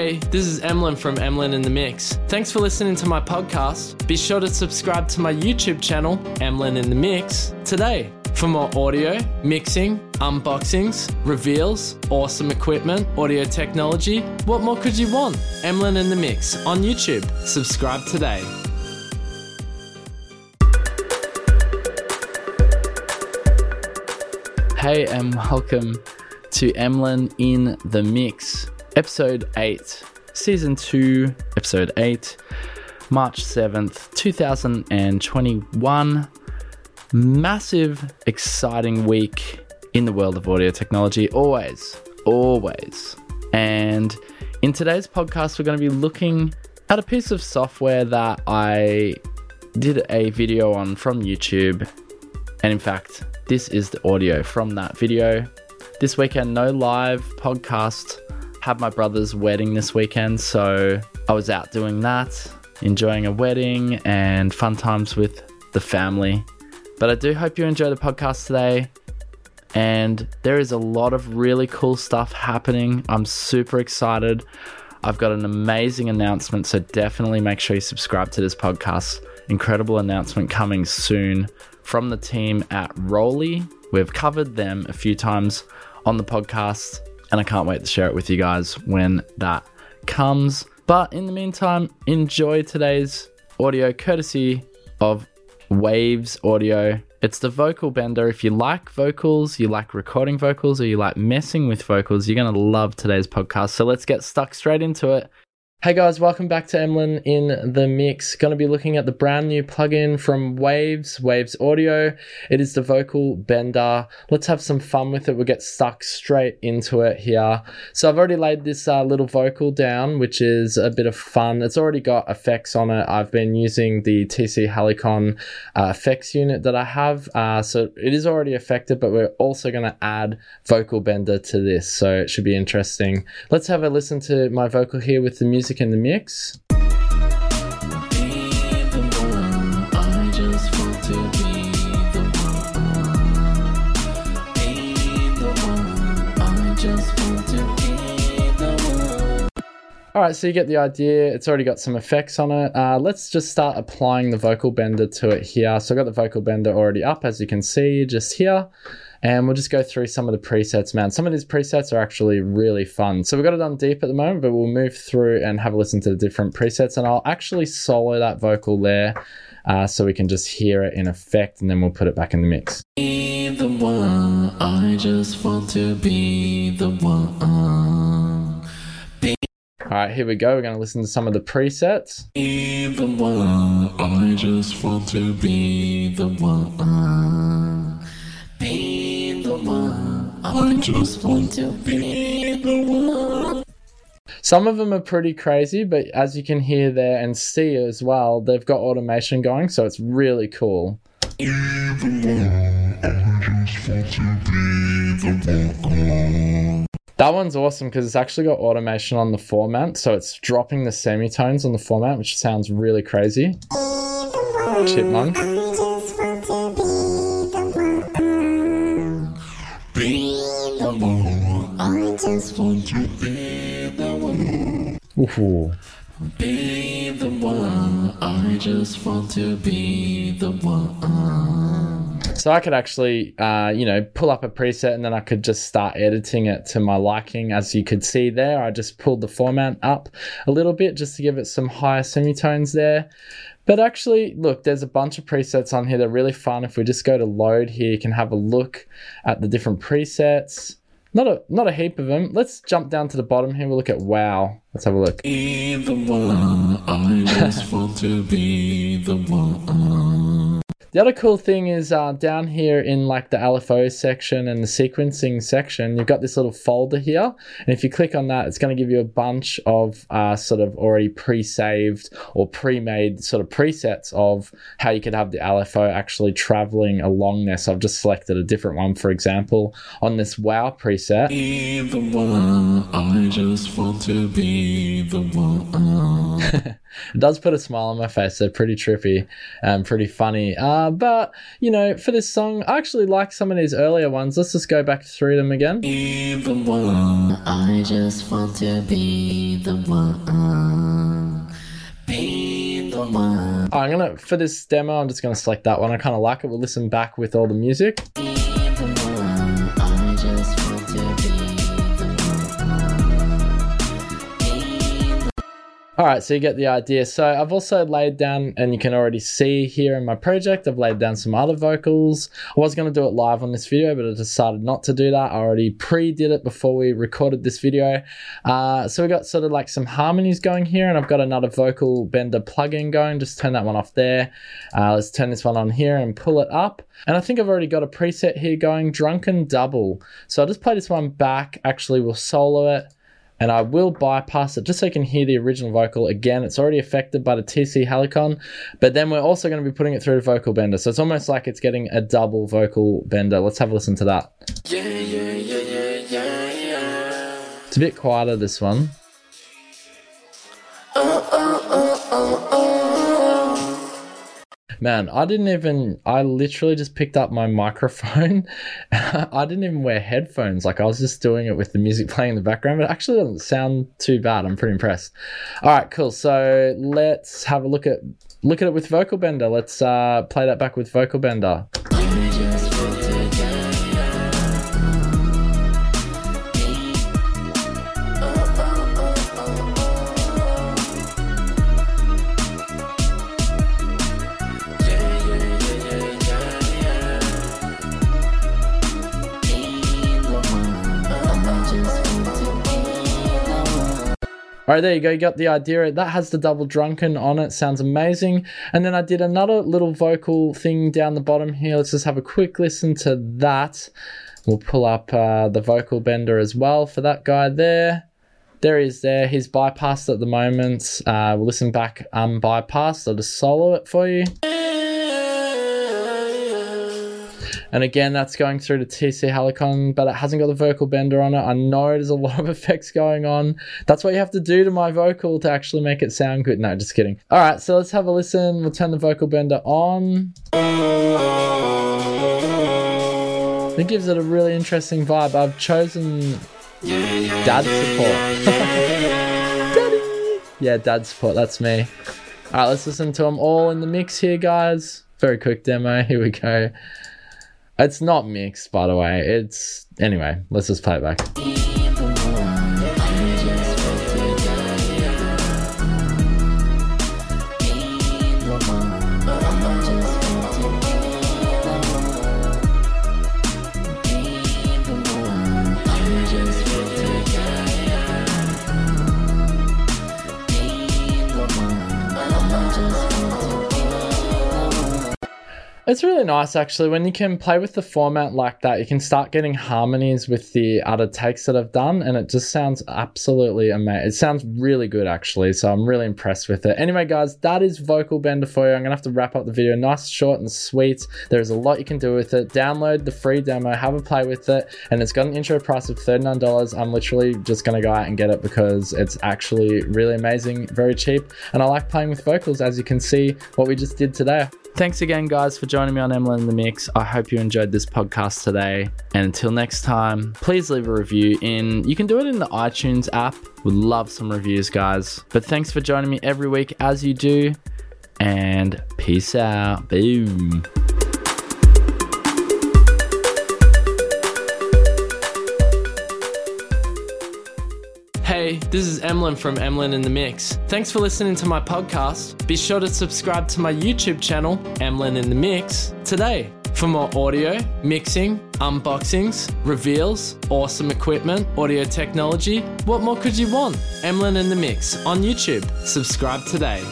Hey, this is Emlyn from Emlyn in the Mix. Thanks for listening to my podcast. Be sure to subscribe to my YouTube channel, Emlyn in the Mix, today for more audio, mixing, unboxings, reveals, awesome equipment, audio technology. What more could you want? Emlyn in the Mix on YouTube. Subscribe today. Hey, and welcome to Emlyn in the Mix, episode 8, season 2, episode 8, March 7th, 2021. Massive, exciting week in the world of audio technology, always, always. And in today's podcast, we're going to be looking at a piece of software that I did a video on from YouTube. And in fact, this is the audio from that video. This weekend, no live podcast. Had my brother's wedding this weekend, so I was out doing that, enjoying a wedding and fun times with the family. But I do hope you enjoy the podcast today. And there is a lot of really cool stuff happening. I'm super excited. I've got an amazing announcement, so definitely make sure you subscribe to this podcast. Incredible announcement coming soon from the team at ROLI. We've covered them a few times on the podcast, and I can't wait to share it with you guys when that comes. But in the meantime, enjoy today's audio courtesy of Waves Audio. It's the vocal bender. If you like vocals, you like recording vocals, or you like messing with vocals, you're going to love today's podcast. So let's get stuck straight into it. Hey guys, welcome back to Emlyn in the Mix. Going to be looking at the brand new plugin from Waves, Waves Audio. It is the Vocal Bender. Let's have some fun with it. We'll get stuck straight into it here. So I've already laid this uh, little vocal down, which is a bit of fun. It's already got effects on it. I've been using the TC Helicon uh, effects unit that I have. Uh, so it is already affected, but we're also going to add Vocal Bender to this. So it should be interesting. Let's have a listen to my vocal here with the music in the. Alright, so you get the idea. It's already got some effects on it. Uh, let's just start applying the vocal bender to it here. So I've got the vocal bender already up, as you can see, just here and we'll just go through some of the presets, man. Some of these presets are actually really fun. So we've got it on deep at the moment, but we'll move through and have a listen to the different presets, and I'll actually solo that vocal there. Uh, so we can just hear it in effect and then we'll put it back in the mix. Be the one, I just want to be the one. Be All right, here we go. We're going to listen to some of the presets. Be the one, I just want to be the one. Be I just want to be the one. Some of them are pretty crazy, but as you can hear there and see as well, they've got automation going, so it's really cool. That one's awesome because it's actually got automation on the formant, so it's dropping the semitones on the formant, which sounds really crazy. Chipmunk. Be the one. I just want to be the one. So I could actually, uh, you know, pull up a preset and then I could just start editing it to my liking. As you could see there, I just pulled the formant up a little bit just to give it some higher semitones there. But actually, look, there's a bunch of presets on here that are really fun. If we just go to load here, you can have a look at the different presets. Not a not a heap of them. Let's jump down to the bottom here. We'll look at wow. Let's have a look. Be the one. I just want to be the one. The other cool thing is uh, down here in like the LFO section and the sequencing section, you've got this little folder here. And if you click on that, it's going to give you a bunch of uh, sort of already pre-saved or pre-made sort of presets of how you could have the LFO actually traveling along there. So I've just selected a different one, for example, on this wow preset. Be the one, I just want to be the one. it does put a smile on my face. They're pretty trippy and pretty funny. Uh, but, you know, for this song, I actually like some of these earlier ones. Let's just go back through them again. Be the one. I just want to be the one. Be the one. I'm gonna for this demo. I'm just gonna select that one. I kind of like it. We'll listen back with all the music. All right, so you get the idea. So I've also laid down, and you can already see here in my project, I've laid down some other vocals. I was going to do it live on this video, but I decided not to do that. I already pre-did it before we recorded this video. Uh, so we got sort of like some harmonies going here, and I've got another vocal bender plugin going. Just turn that one off there. Uh, let's turn this one on here and pull it up. And I think I've already got a preset here going, Drunken Double. So I'll just play this one back. Actually, we'll solo it and I will bypass it just so you can hear the original vocal again. It's already affected by the TC Helicon, but then we're also going to be putting it through the vocal bender. So it's almost like it's getting a double vocal bender. Let's have a listen to that. yeah, yeah, yeah, yeah, yeah, yeah. It's a bit quieter, this one. Man, I didn't even, I literally just picked up my microphone. I didn't even wear headphones. Like I was just doing it with the music playing in the background, but it actually doesn't sound too bad. I'm pretty impressed. All right, cool. So let's have a look at, look at it with Vocal Bender. Let's uh, play that back with Vocal Bender. All right, there you go. You got the idea. That has the double drunken on it. Sounds amazing. And then I did another little vocal thing down the bottom here. Let's just have a quick listen to that. We'll pull up uh, the vocal bender as well for that guy there. There he is there. He's bypassed at the moment. Uh, we'll listen back unbypassed. I'll just solo it for you. And again, that's going through to TC Helicon, but it hasn't got the vocal bender on it. I know there's a lot of effects going on. That's what you have to do to my vocal to actually make it sound good. No, just kidding. All right, so let's have a listen. We'll turn the vocal bender on. It gives it a really interesting vibe. I've chosen dad support. Yeah, dad support. That's me. All right, let's listen to them all in the mix here, guys. Very quick demo. Here we go. It's not mixed, by the way. It's anyway. Let's just play it back. It's really nice actually when you can play with the formant like that. You can start getting harmonies with the other takes that I've done, and it just sounds absolutely amazing. It sounds really good actually, so I'm really impressed with it. Anyway, guys, that is Vocal Bender for you. I'm gonna have to wrap up the video. Nice, short, and sweet. There's a lot you can do with it. Download the free demo, have a play with it, and it's got an intro price of $39. I'm literally just gonna go out and get it because it's actually really amazing, very cheap, and I like playing with vocals as you can see what we just did today. Thanks again, guys, for joining me on Emlyn in the Mix. I hope you enjoyed this podcast today. And until next time, please leave a review in. You can do it in the iTunes app. Would love some reviews, guys. But thanks for joining me every week as you do. And peace out. Boom. This is Emlyn from Emlyn in the Mix. Thanks for listening to my podcast. Be sure to subscribe to my YouTube channel, Emlyn in the Mix, today for more audio, mixing, unboxings, reveals, awesome equipment, audio technology. What more could you want? Emlyn in the Mix on YouTube. Subscribe today.